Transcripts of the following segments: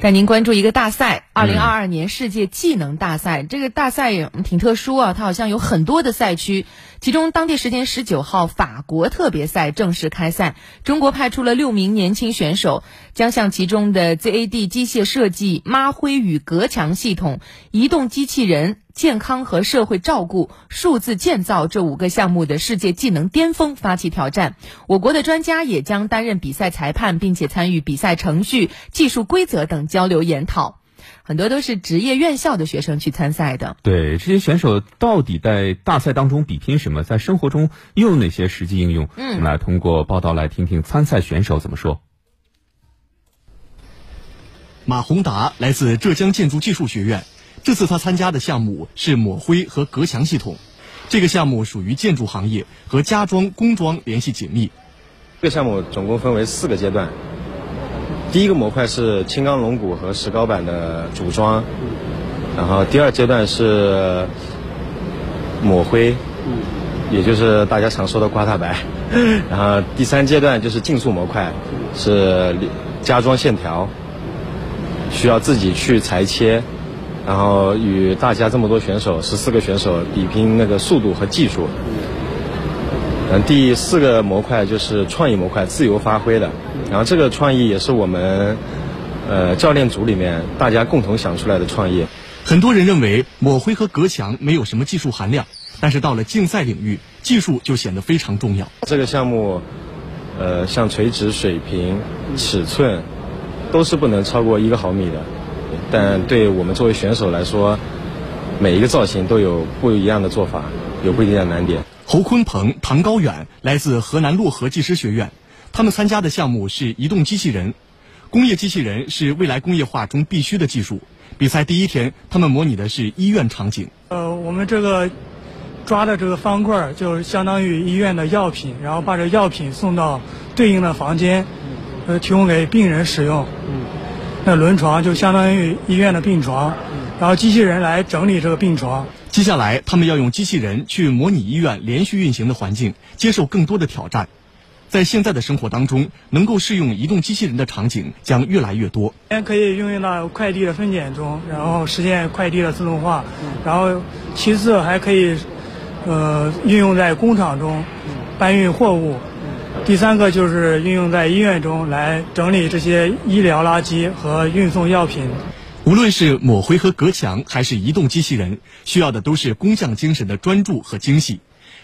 带您关注一个大赛，二零二二年世界技能大赛。这个大赛也挺特殊啊，它好像有很多的赛区。其中，当地时间十九号，法国特别赛正式开赛，中国派出了六名年轻选手，将向其中的 ZAD 机械设计、抹灰与隔墙系统、移动机器人。健康和社会照顾、数字建造这五个项目的世界技能巅峰发起挑战，我国的专家也将担任比赛裁判，并且参与比赛程序、技术规则等交流研讨。很多都是职业院校的学生去参赛的。对这些选手到底在大赛当中比拼什么，在生活中又有哪些实际应用？嗯，我们来通过报道来听听参赛选手怎么说。马宏达来自浙江建筑技术学院。这次他参加的项目是抹灰和隔墙系统，这个项目属于建筑行业，和家装、工装联系紧密。这个项目总共分为四个阶段，第一个模块是轻钢龙骨和石膏板的组装，然后第二阶段是抹灰，也就是大家常说的刮大白，然后第三阶段就是竞速模块，是加装线条，需要自己去裁切。然后与大家这么多选手，十四个选手比拼那个速度和技术。嗯，第四个模块就是创意模块，自由发挥的。然后这个创意也是我们，呃，教练组里面大家共同想出来的创意。很多人认为抹灰和隔墙没有什么技术含量，但是到了竞赛领域，技术就显得非常重要。这个项目，呃，像垂直、水平、尺寸，都是不能超过一个毫米的。但对我们作为选手来说，每一个造型都有不一样的做法，有不一样的难点。侯坤鹏、唐高远来自河南漯河技师学院，他们参加的项目是移动机器人。工业机器人是未来工业化中必须的技术。比赛第一天，他们模拟的是医院场景。呃，我们这个抓的这个方块就相当于医院的药品，然后把这药品送到对应的房间，呃，提供给病人使用。那轮床就相当于医院的病床，然后机器人来整理这个病床。接下来，他们要用机器人去模拟医院连续运行的环境，接受更多的挑战。在现在的生活当中，能够适用移动机器人的场景将越来越多。先可以运用到快递的分拣中，然后实现快递的自动化。然后，其次还可以，呃，运用在工厂中，搬运货物。第三个就是运用在医院中来整理这些医疗垃圾和运送药品。无论是抹灰和隔墙，还是移动机器人，需要的都是工匠精神的专注和精细。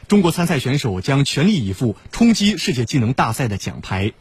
中国参赛选手将全力以赴冲击世界技能大赛的奖牌。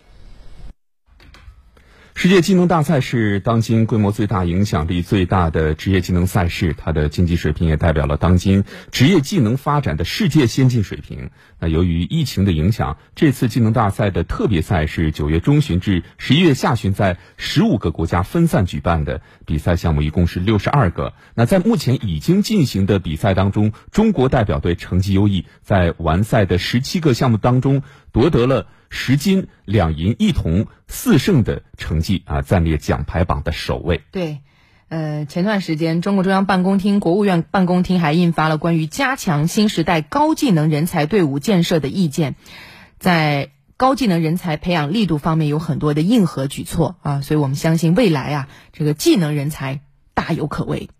世界技能大赛是当今规模最大、影响力最大的职业技能赛事，它的竞技水平也代表了当今职业技能发展的世界先进水平。那由于疫情的影响，这次技能大赛的特别赛是九月中旬至十一月下旬在十五个国家分散举办的，比赛项目一共是六十二个。那在目前已经进行的比赛当中，中国代表队成绩优异，在完赛的十七个项目当中夺得了。十金两银一铜四胜的成绩啊，暂列奖牌榜的首位。对，呃，前段时间，中共中央办公厅、国务院办公厅还印发了关于加强新时代高技能人才队伍建设的意见，在高技能人才培养力度方面有很多的硬核举措啊，所以我们相信未来啊，这个技能人才大有可为。